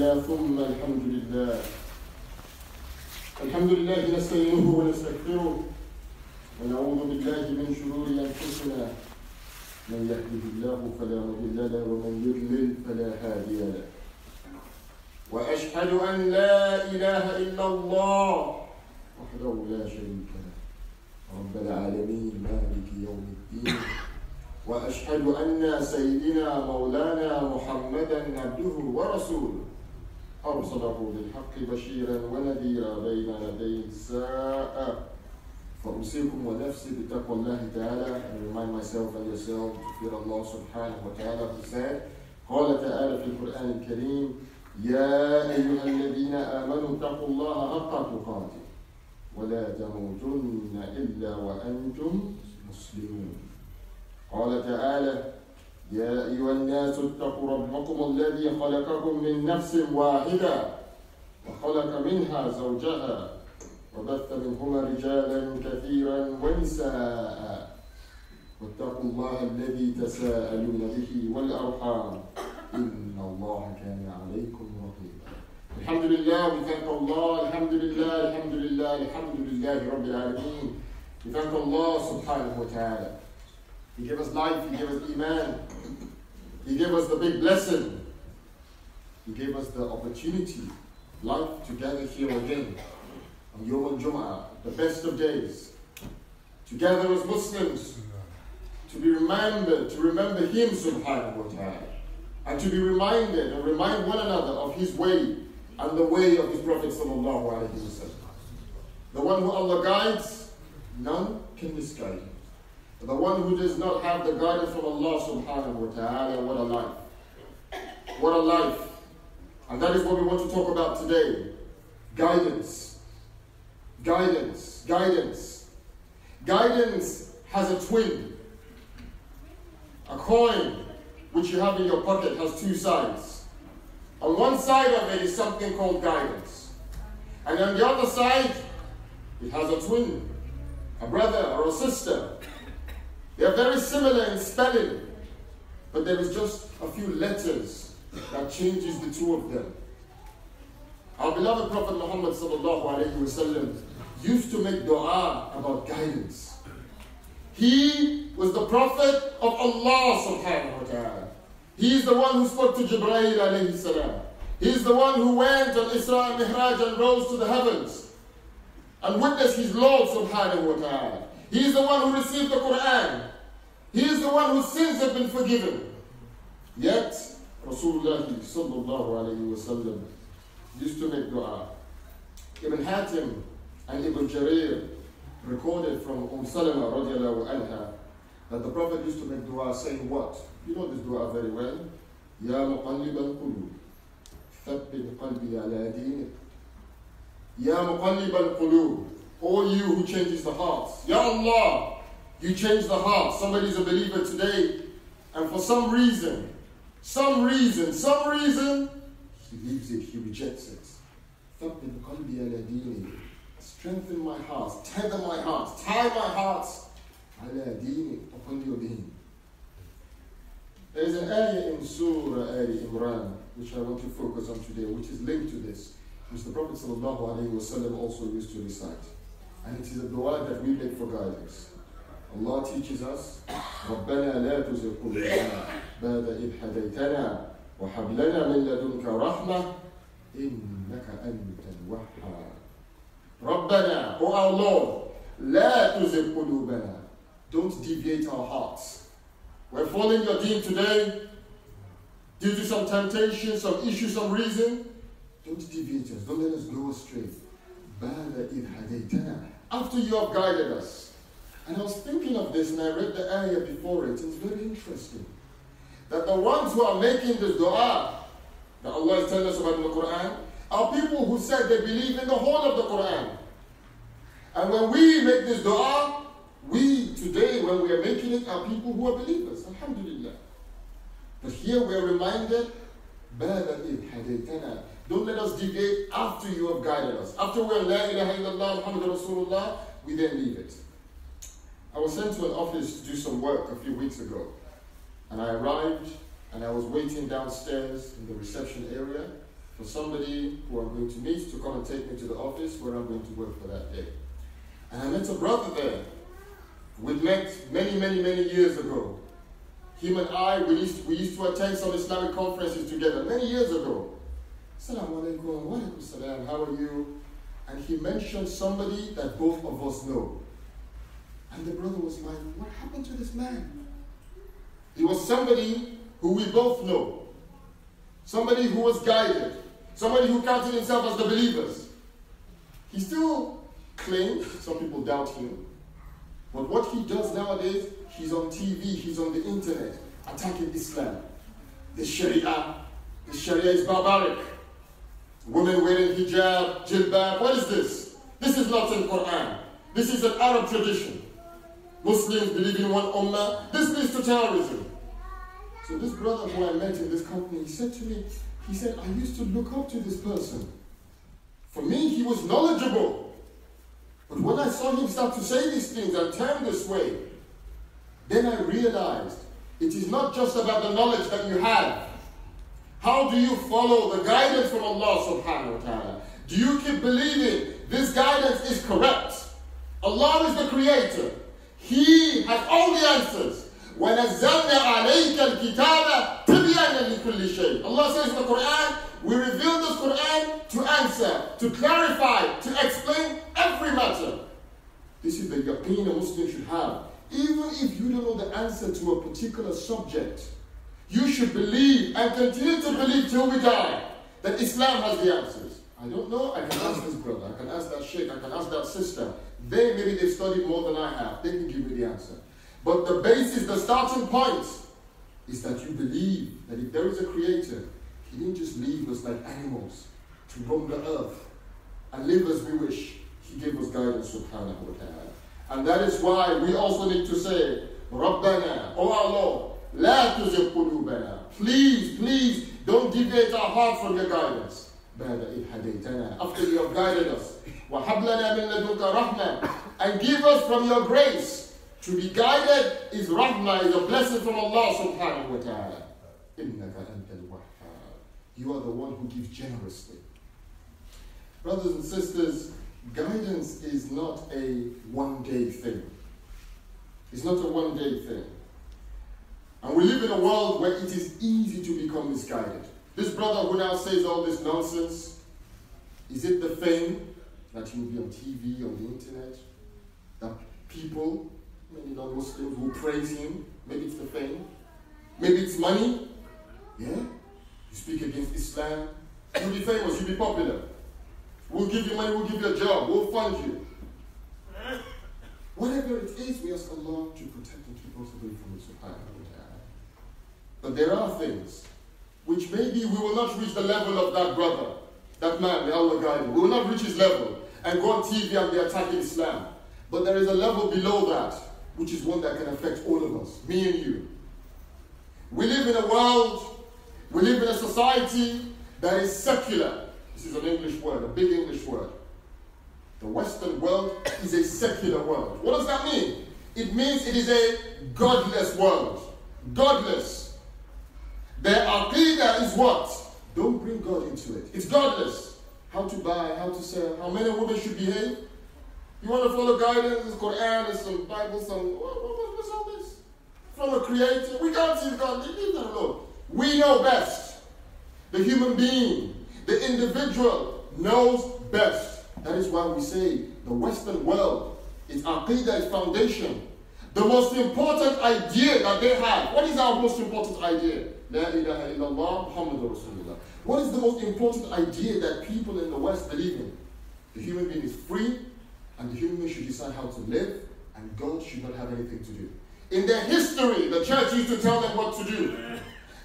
لله ثم الحمد لله. الحمد لله نستعينه ونستغفره ونعوذ بالله من شرور أنفسنا. من يهده الله فلا مضل له ومن يضلل فلا هادي له. وأشهد أن لا إله إلا الله وحده لا شريك له. رب العالمين مالك يوم الدين. وأشهد أن سيدنا مولانا محمدا عبده ورسوله. أرسله بالحق بشيرا ونذيرا بين يدي الساعة فأوصيكم ونفسي بتقوى الله تعالى. And remind myself and yourself to fear Allah subhanahu wa ta'ala who said قال تعالى في القرآن الكريم يا أيها الذين آمنوا اتقوا الله حق تقاته ولا تموتن إلا وأنتم مسلمون. قال تعالى يا أيها الناس اتقوا ربكم الذي خلقكم من نفس واحدة وخلق منها زوجها وبث منهما رجالا كثيرا ونساء. واتقوا الله الذي تساءلون به والأرحام. إن الله كان عليكم رقيبا. الحمد لله we Allah. الحمد لله الحمد لله الحمد لله رب العالمين. We subhanahu wa ta'ala. He gave us life, He gave us Iman, He gave us the big blessing, He gave us the opportunity, life to gather here again on Yom Jum'ah, the best of days, together as Muslims, to be remembered, to remember Him subhanahu wa ta'ala, and to be reminded and remind one another of His way and the way of His Prophet sallallahu alayhi wa The one who Allah guides, none can misguide. him. The one who does not have the guidance from Allah subhanahu wa ta'ala, what a life. What a life. And that is what we want to talk about today. Guidance. Guidance. Guidance. Guidance has a twin. A coin which you have in your pocket has two sides. On one side of it is something called guidance. And on the other side, it has a twin, a brother or a sister they are very similar in spelling, but there is just a few letters that changes the two of them. Our beloved Prophet Muhammad wasallam used to make dua about guidance. He was the Prophet of Allah subhanahu wa ta'ala. He is the one who spoke to Jibreel alayhi salam. He is the one who went on Isra and Mi'raj and rose to the heavens and witnessed his Lord subhanahu wa ta'ala. He is the one who received the Quran. He is the one whose sins have been forgiven. Yet, Rasulullah sallallahu alayhi wasallam used to make dua. Ibn Hatim and Ibn Jarir recorded from Umm Salama radiallahu anha that the Prophet used to make dua saying what? You know this dua very well. Ya muqallib al-qulub, thabbit qalbi ala dinik. Ya muqallib al-qulub, all you who changes the hearts. Ya Allah, you change the heart. Somebody's a believer today, and for some reason, some reason, some reason, he leaves it, he rejects it. Strengthen my heart, tether my heart, tie my heart. There is an ayah in Surah Al Imran which I want to focus on today, which is linked to this, which the Prophet ﷺ also used to recite. And it is a dua that we make for guidance. Allah teaches us ربنا لا تزغ قلوبنا بعد إذ هديتنا وهب لنا من لدنك رحمة إنك أنت الوهاب ربنا O our Lord لا تزغ قلوبنا Don't deviate our hearts. We're following your deen today due to some temptation, some issue, some reason. Don't deviate us. Don't let us go astray. بعد إذ هديتنا After you have guided us. and I was thinking of this and I read the ayah before it. It's very interesting. That the ones who are making this dua, that Allah is telling us about in the Quran are people who said they believe in the whole of the Quran. And when we make this dua, we today, when we are making it, are people who are believers. Alhamdulillah. But here we are reminded, Don't let us deviate after you have guided us. After we are La ilaha illallah Muhammad Rasulullah, we then leave it. I was sent to an office to do some work a few weeks ago. And I arrived and I was waiting downstairs in the reception area for somebody who I'm going to meet to come and take me to the office where I'm going to work for that day. And I met a brother there. We met many, many, many years ago. Him and I, we used, we used to attend some Islamic conferences together many years ago. Assalamu alaikum, wa alaikum salam, how are you? And he mentioned somebody that both of us know. And the brother was like, What happened to this man? He was somebody who we both know, somebody who was guided, somebody who counted himself as the believers. He still claims, some people doubt him, but what he does nowadays, he's on TV, he's on the internet, attacking Islam. The Sharia, the Sharia is barbaric. Women wearing hijab, jilbab, what is this? This is not in Quran. This is an Arab tradition. Muslims believe in one ummah. This leads to terrorism. So this brother who I met in this company, he said to me, he said, I used to look up to this person. For me, he was knowledgeable. But when I saw him start to say these things and turn this way, then I realized it is not just about the knowledge that you have. How do you follow the guidance from Allah subhanahu wa ta'ala? Do you keep believing this guidance is correct? Allah is the creator. He has all the answers. وَنَزَّلْنَا عَلَيْكَ الْكِتَابَ تِبْيَانًا لِكُلِّ شَيْءٍ Allah says in the Quran, we reveal this Quran to answer, to clarify, to explain every matter. This is the yaqeen a Muslim should have. Even if you don't know the answer to a particular subject, you should believe and continue to believe till we die that Islam has the answers. I don't know, I can ask this brother, I can ask that sheikh, I can ask that sister. They maybe they've studied more than I have. They can give me the answer. But the basis, the starting point, is that you believe that if there is a creator, he didn't just leave us like animals to roam the earth and live as we wish. He gave us guidance, subhanahu wa ta'ala. And that is why we also need to say, Rabbana, O our Lord, la tuzigh qulubana. Please, please, don't deviate our heart from your guidance. After you have guided us. وَهَبْ لَنَا مِن لَدُنْكَ رَحْمَةً And give us from your grace to be guided is rahmah, is a blessing from Allah subhanahu wa ta'ala. You are the one who gives generously. Brothers and sisters, guidance is not a one day thing. It's not a one day thing. And we live in a world where it is easy to become misguided. This brother who now says all this nonsense, is it the fame That he will be on TV, on the internet, that people many non-Muslims will praise him. Maybe it's the fame. Maybe it's money. Yeah? You speak against Islam. You'll be famous, you'll be popular. We'll give you money, we'll give you a job, we'll fund you. Whatever it is, we ask Allah to protect and keep us away from it, subhanahu wa ta'ala. But there are things which maybe we will not reach the level of that brother, that man, the Allah guide. We will not reach his level and go on TV and be attacking Islam. But there is a level below that which is one that can affect all of us, me and you. We live in a world, we live in a society that is secular. This is an English word, a big English word. The Western world is a secular world. What does that mean? It means it is a godless world. Godless. Their aqidah is what? Don't bring God into it. It's godless. How to buy, how to sell, how men and women should behave, you want to follow guidance? There's Quran, there's some Bible, some. What, what, what's all this? From a creator. We can't see God. Leave that alone. We know best. The human being, the individual knows best. That is why we say the Western world is Aqidah, is foundation. The most important idea that they have. What is our most important idea? La ilaha illallah Muhammadur Rasulullah. What is the most important idea that people in the West believe in? The human being is free and the human being should decide how to live, and God should not have anything to do. In their history, the church used to tell them what to do.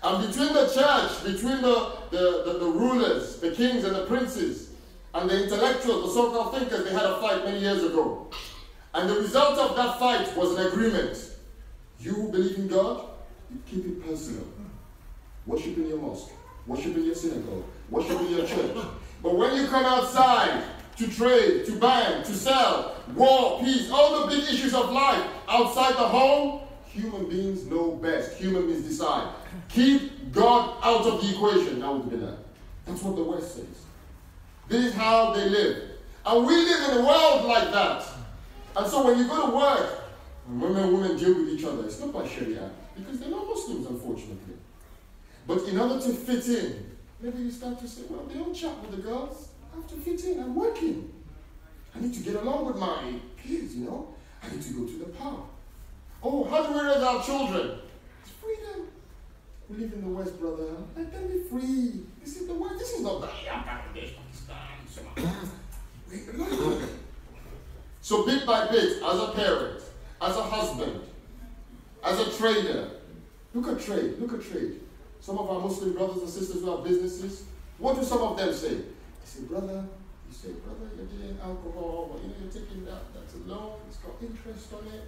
And between the church, between the, the, the, the rulers, the kings and the princes, and the intellectuals, the so-called thinkers, they had a fight many years ago. And the result of that fight was an agreement. You believe in God, you keep it personal. Worship in your mosque, worship in your synagogue, worship in your church. But when you come outside to trade, to buy, to sell, war, peace, all the big issues of life outside the home, human beings know best. Human beings decide. Keep God out of the equation. Now we'll that. That's what the West says. This is how they live. And we live in a world like that. And so when you go to work, women and women deal with each other. It's not by Sharia, because they're not Muslims, unfortunately. But in order to fit in, maybe you start to say, well, they don't chat with the girls. I have to fit in. I'm working. I need to get along with my kids, you know. I need to go to the pub. Oh, how do we raise our children? It's freedom. We live in the West, brother. Let them be free. This is the West. This is not Bangladesh, Pakistan. So bit by bit, as a parent, as a husband, as a trader, look at trade. Look at trade. Some of our Muslim brothers and sisters who have businesses, what do some of them say? They say, brother, you say, brother, you're getting alcohol, or you know, you're taking that, that's a loan, it's got interest on it.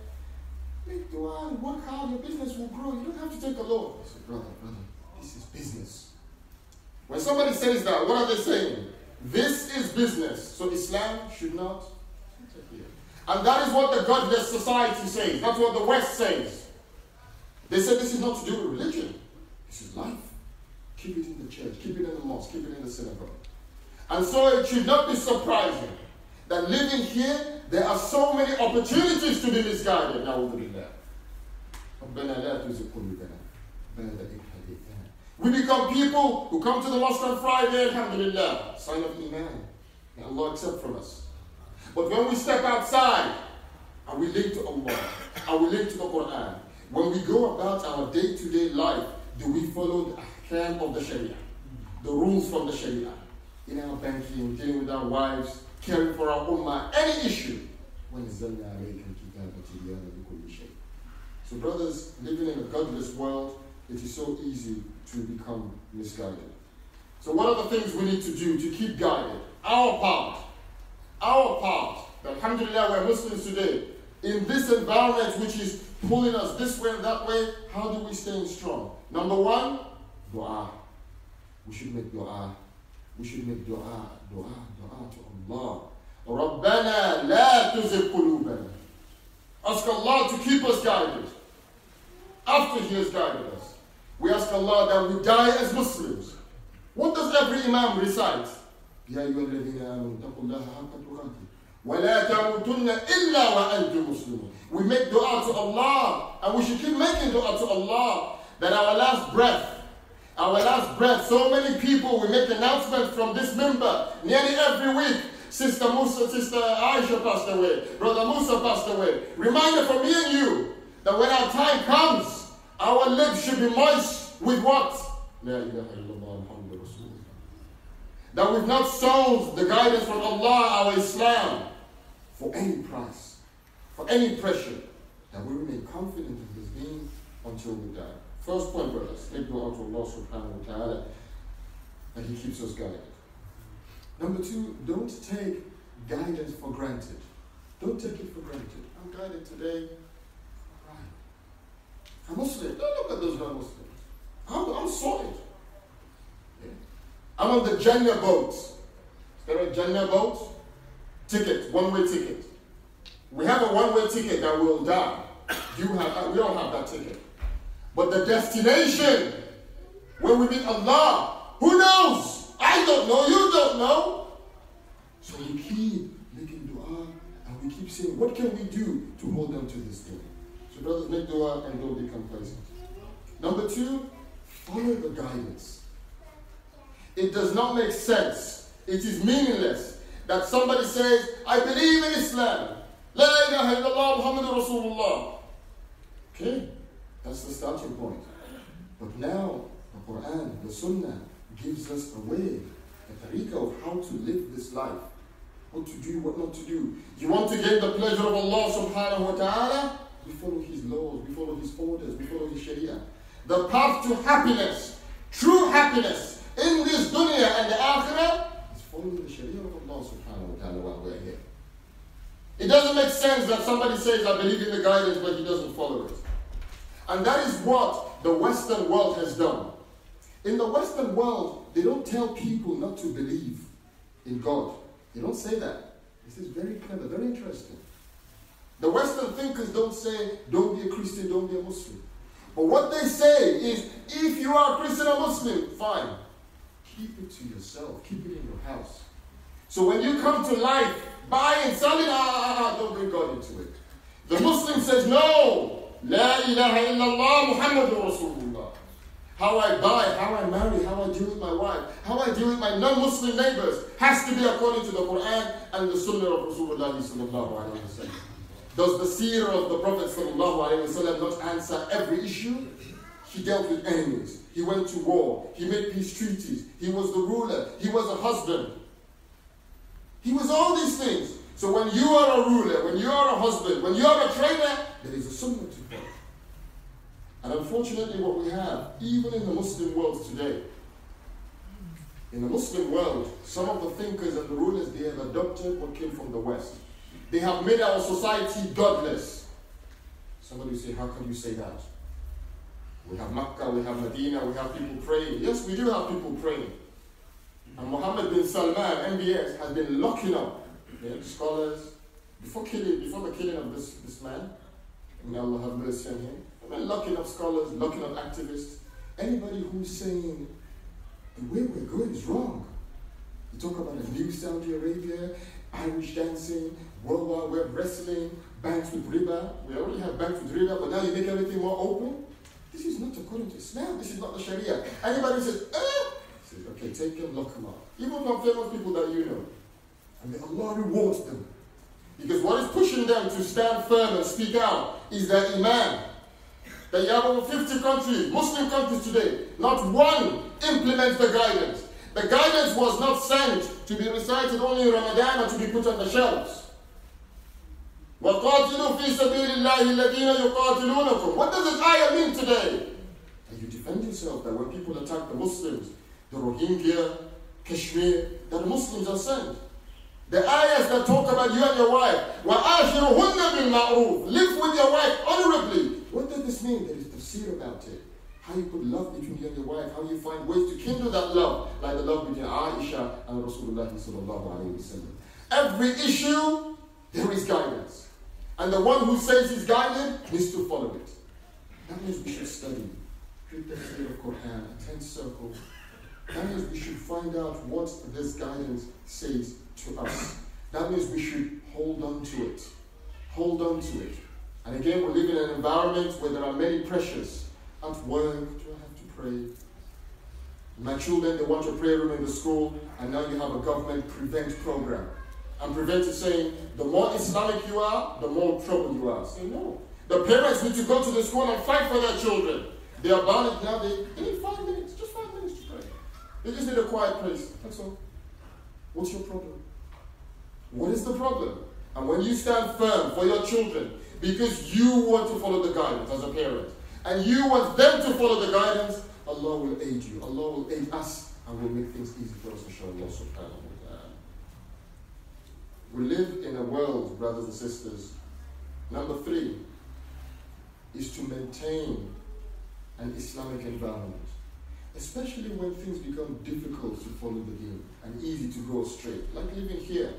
Make dua and work hard, your business will grow. You don't have to take a loan. I said, brother, brother, this is business. When somebody says that, what are they saying? This is business. So Islam should not. And that is what the godless society says. That's what the West says. They say this is not to do with religion. This is life. Keep it in the church, keep it in the mosque, keep it in the synagogue. And so it should not be surprising that living here there are so many opportunities to be misguided. Now we'll. We become people who come to the mosque on Friday, alhamdulillah, sign of Iman. May Allah accept from us. But when we step outside and we link to Allah, and we link to the Quran, when we go about our day to day life, do we follow the ahkam of the Sharia, the rules from the Sharia? In our banking, dealing with our wives, caring for our ummah, any issue. So brothers, living in a godless world, it is so easy to become misguided. So what are the things we need to do to keep guided? Our part Our part. Alhamdulillah, we're Muslims today. In this environment which is pulling us this way and that way, how do we stay strong? Number one, dua. We should make dua. We should make dua, dua, dua to Allah. ربنا لا تزغ قلوبنا Ask Allah to keep us guided. After He has guided us, we ask Allah that we die as Muslims. What does every Imam recite? يا أيها الذين آمنوا اتقوا الله حق تقاته وَلَا تَمُوتُنَّ إِلَّا وَأَنْتُمْ مُسْلِمُونَ We make dua to Allah, and we should keep making dua to Allah that our last breath, our last breath, so many people, we make announcements from this minbar nearly every week. Sister Musa, Sister Aisha passed away, Brother Musa passed away. Reminder for me and you that when our time comes, our lips should be moist with what? That we've not sown the guidance from Allah, our Islam for any price, for any pressure. That we remain confident in His being until we die. First point, brothers, make dua to Allah subhanahu wa ta'ala that He keeps us guided. Number two, don't take guidance for granted. Don't take it for granted. I'm guided today. Right. I'm Muslim. Don't look at those non-Muslims. I'm, I'm solid. Yeah. I'm on the Jannah boat. Is there a Jannah boat? Ticket, one-way ticket. We have a one-way ticket that will die. You have, uh, we don't have that ticket. But the destination, where we meet Allah, who knows? I don't know, you don't know. So we keep making dua and we keep saying, what can we do to hold on to this thing? So brothers, make dua and don't be complacent. Number two, follow the guidance. It does not make sense. It is meaningless that somebody says, I believe in Islam. La ilaha illallah Muhammad Rasulullah. Okay, that's the starting point. But now, the Quran, the Sunnah, gives us a way, a tariqah of how to live this life. What to do, what not to do. You want to gain the pleasure of Allah subhanahu wa ta'ala? We follow His laws, we follow His orders, we follow His sharia. the path to happiness, true happiness in this dunya and the akhirah is following the sharia of Allah subhanahu wa ta'ala while we're here. It doesn't make sense that somebody says, I believe in the guidance, but he doesn't follow it. And that is what the Western world has done. In the Western world, they don't tell people not to believe in God. They don't say that. This is very clever, very interesting. The Western thinkers don't say, don't be a Christian, don't be a Muslim. But what they say is, if you are a Christian or Muslim, fine. Keep it to yourself, keep it in your house. So when you come to life, buying, selling, ah, ah, ah, don't bring God into it. The Muslim says, no, La ilaha illallah Muhammadur Rasulullah. How I buy, how I marry, how I deal with my wife, how I deal with my non-Muslim neighbors has to be according to the Quran and the Sunnah of Rasulullah Does the seerah of the Prophet not answer every issue? He dealt with enemies. He went to war. He made peace treaties. He was the ruler. He was a husband. He was all these things. So when you are a ruler, when you are a husband, when you are a trainer, there is a sunnah to follow. And unfortunately, what we have, even in the Muslim world today, in the Muslim world, some of the thinkers and the rulers, they have adopted what came from the West. They have made our society godless. Somebody say, how can you say that? We have Makkah, we have Medina, we have people praying. Yes, we do have people praying. And Mohammed bin Salman, MBS, has been locking up scholars before killing, before the killing of this, this man. May Allah have mercy on him. I mean, locking up scholars, locking up activists. Anybody who's saying the way we're going is wrong. You talk about a new Saudi Arabia, Irish dancing, World Wide Web wrestling, banks with riba. We already have banks with riba, but now you make everything more open. This is not according to Islam. This is not the Sharia. Anybody says, eh? Okay, take them, lock them up. Even from famous people that you know. And may Allah rewards them. Because what is pushing them to stand firm and speak out is their iman. That you have over 50 countries, Muslim countries today, not one implements the guidance. The guidance was not sent to be recited only in Ramadan or to be put on the shelves. وَقَاتِلُوا فِي سَبِيلِ اللَّهِ الَّذِينَ يُقَاتِلُونَكُمْ What does this ayah mean today? And you defend yourself that when people attack the Muslims, the Rohingya, Kashmir, that the Muslims are sent. The ayahs that talk about you and your wife, وَعَاشِرُوهُنَّ بِالْمَعْرُوفِ Live with your wife honorably. What does this mean? There is tafsir about it. How you put love between you and your wife, how you find ways to kindle that love, like the love between Aisha and Rasulullah. Every issue, there is guidance. And the one who says he's guided needs to follow it. That means we should study. Read the of Quran, attend circle, that means we should find out what this guidance says to us. That means we should hold on to it. Hold on to it. And again, we live in an environment where there are many pressures. At work, do I have to pray? My children, they want a prayer room in the school, and now you have a government prevent program. And prevent is saying, the more Islamic you are, the more trouble you are. Say no. The parents need to go to the school and fight for their children. They are bound now, they, they need five minutes, just five minutes to pray. They just need a quiet place. That's all. What's your problem? What is the problem? And when you stand firm for your children, because you want to follow the guidance as a parent, and you want them to follow the guidance, Allah will aid you. Allah will aid us and will make things easy for us, inshallah subhanahu wa ta'ala. We live in a world, brothers and sisters. Number three is to maintain an Islamic environment especially when things become difficult to follow the game and easy to go astray, like living here.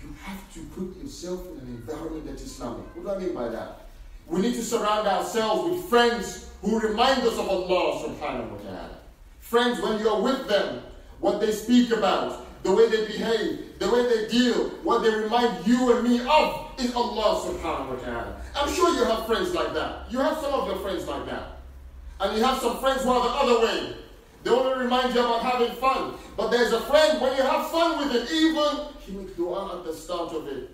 You have to put yourself in an environment that's Islamic. What do I mean by that? We need to surround ourselves with friends who remind us of Allah subhanahu wa ta'ala. Friends, when you're with them, what they speak about, the way they behave, the way they deal, what they remind you and me of is Allah subhanahu wa ta'ala. I'm sure you have friends like that. You have some of your friends like that. And you have some friends who are the other way. They only remind you about having fun. But there's a friend, when you have fun with him, even he makes dua at the start of it.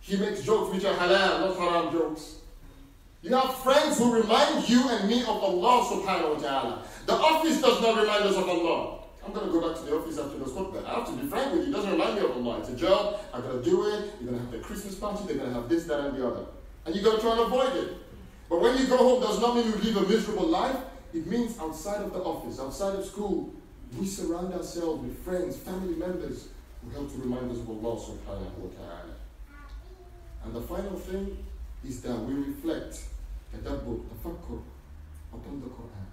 He makes jokes which are halal, not haram jokes. You have friends who remind you and me of Allah subhanahu wa ta'ala. The office does not remind us of Allah. I'm going to go back to the office after this khutbah. I have to be frank with you. It doesn't remind me of Allah. It's a job. i got to do it. You're going to have the Christmas party. They're going to have this, that, and the other. And you're going to try and avoid it. But when you go home does not mean you live a miserable life. It means outside of the office, outside of school, we surround ourselves with friends, family members who help to remind us of Allah subhanahu wa ta'ala. And the final thing is that we reflect tadabbur, tafakkur upon the Quran,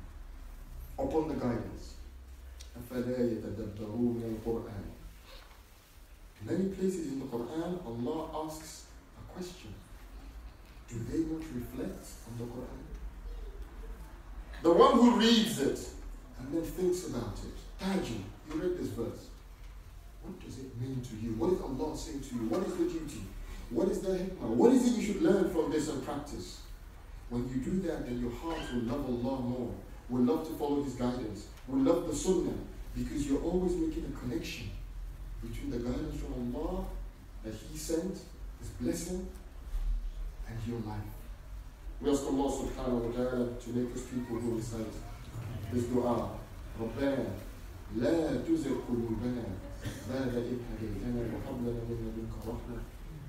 upon the guidance. Many places in the Quran, Allah asks a question. Do they not reflect on the Quran? The one who reads it and then thinks about it. Taji, you read this verse. What does it mean to you? What is Allah saying to you? What is the duty? What is the hikmah? What is it you should learn from this and practice? When you do that, then your heart will love Allah more, will love to follow His guidance, will love the Sunnah, because you're always making a connection between the guidance from Allah that He sent, His blessing, and your life. We ask Allah subhanahu wa ta'ala to make us people who recite this dua. ربنا لا تزغ قلوبنا بعد إذ هديتنا وهب لنا من لدنك رحمة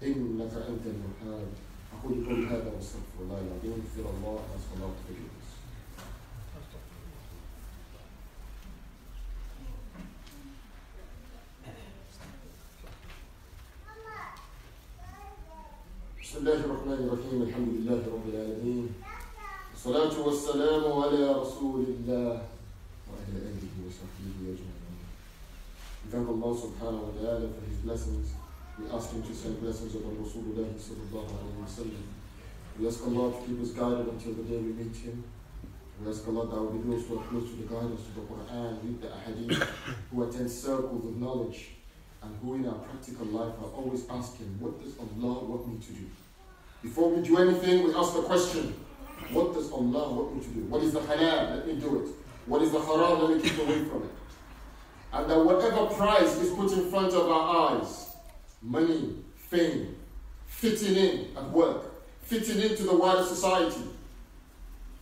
إنك أنت الوهاب أقول قولي هذا وأستغفر الله العظيم اغفر الله والصلاة بالجلوس بسم الله الرحمن الرحيم الحمد لله رب العالمين الصلاة والسلام على رسول الله وعلى آله وصحبه أجمعين We thank Allah subhanahu wa ta'ala for his blessings. We ask him to send blessings upon Rasulullah sallallahu alayhi wa sallam. We ask Allah to keep us guided until the day we meet him. We ask Allah that we those who are close to the guidance of the Quran, read the ahadith, who attend circles of knowledge, and who in our practical life are always asking, what does Allah want me to do? Before we do anything, we ask the question, what does Allah want me to do? What is the halal? Let me do it. What is the haram? Let me keep away from it. And that whatever price is put in front of our eyes, money, fame, fitting in at work, fitting into the wider society.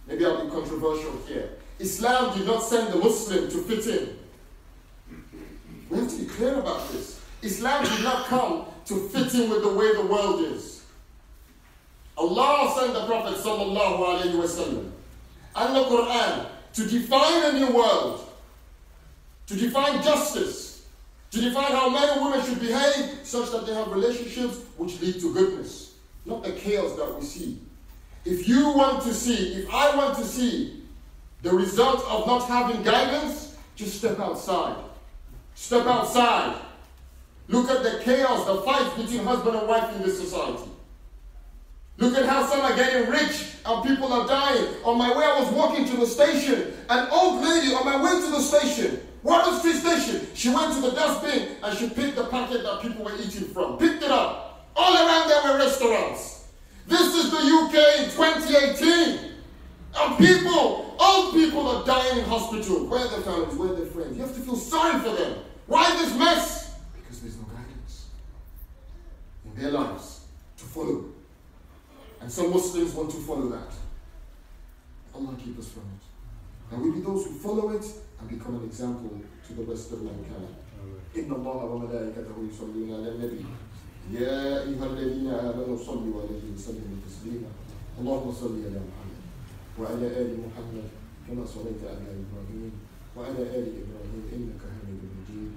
Maybe I'll be controversial here. Islam did not send the Muslim to fit in. We have to be clear about this. Islam did not come to fit in with the way the world is. Allah sent the Prophet sallallahu alaihi wasallam and the Quran to define a new world, to define justice, to define how men and women should behave such that they have relationships which lead to goodness, not the chaos that we see. If you want to see, if I want to see the result of not having guidance, just step outside. Step outside. Look at the chaos, the fights between husband and wife in this society. Look at how some are getting rich and people are dying. On my way, I was walking to the station. An old lady on my way to the station, Water Street Station, she went to the dustbin and she picked the packet that people were eating from. Picked it up. All around there were restaurants. This is the UK in 2018. And people, old people are dying in hospital. Where are their families? Where are their friends? You have to feel sorry for them. Why this mess? Because there's no guidance in their lives to follow. And some Muslims want to follow that. Allah keep us from it. And we be those who follow it and become an example to the rest of mankind. إن الله وملائكته يصلون على النبي يا أيها الذين آمنوا صلوا عليه وسلموا تسليما اللهم صل على محمد وعلى آل محمد كما صليت على إبراهيم وعلى آل إبراهيم إنك حميد مجيد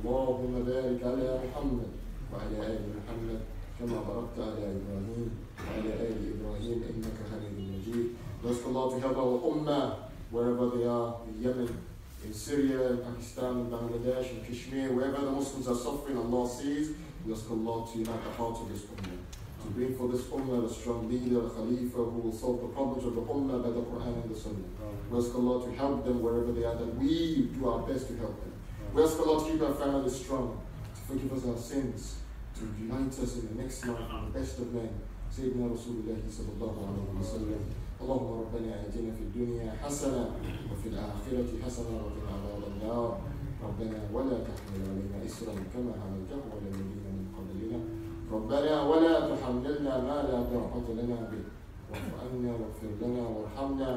اللهم بارك على محمد وعلى آل محمد كما باركت على إبراهيم وعلى آل إبراهيم إنك حميد مجيد We ask Allah to help our ummah wherever they are, in Yemen, in Syria, in Pakistan, in Bangladesh, in Kashmir, wherever the Muslims are suffering, Allah sees. We ask Allah to unite the hearts of this ummah. To bring for this ummah a strong leader, a khalifa who will solve the problems of the ummah by the Quran and the Sunnah. We ask Allah to help them wherever they are, that we do our best to help them. We ask Allah to keep our families strong, to forgive us our sins, to unite us in the next life in the best of men. سيدنا رسول الله صلى الله عليه وسلم اللهم ربنا آتنا في الدنيا حسنة وفي الآخرة حسنة وقنا عذاب النار ربنا ولا تحمل علينا إسرا كما حملته على الذين من قبلنا ربنا ولا تحملنا ما لا طاقة لنا به واعف عنا واغفر لنا وارحمنا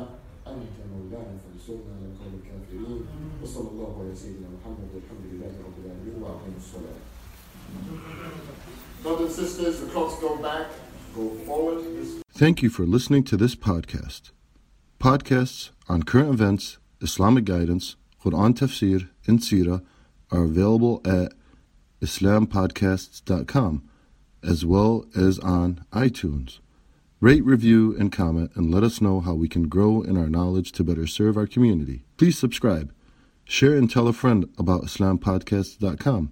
أنت مولانا فانصرنا على القوم الكافرين وصلى الله على سيدنا محمد والحمد لله رب العالمين وأقم الصلاة Brothers and sisters, the clocks go back, go forward. Thank you for listening to this podcast. Podcasts on current events, Islamic guidance, Quran tafsir, and Sirah are available at islampodcasts.com as well as on iTunes. Rate, review, and comment, and let us know how we can grow in our knowledge to better serve our community. Please subscribe, share, and tell a friend about islampodcasts.com.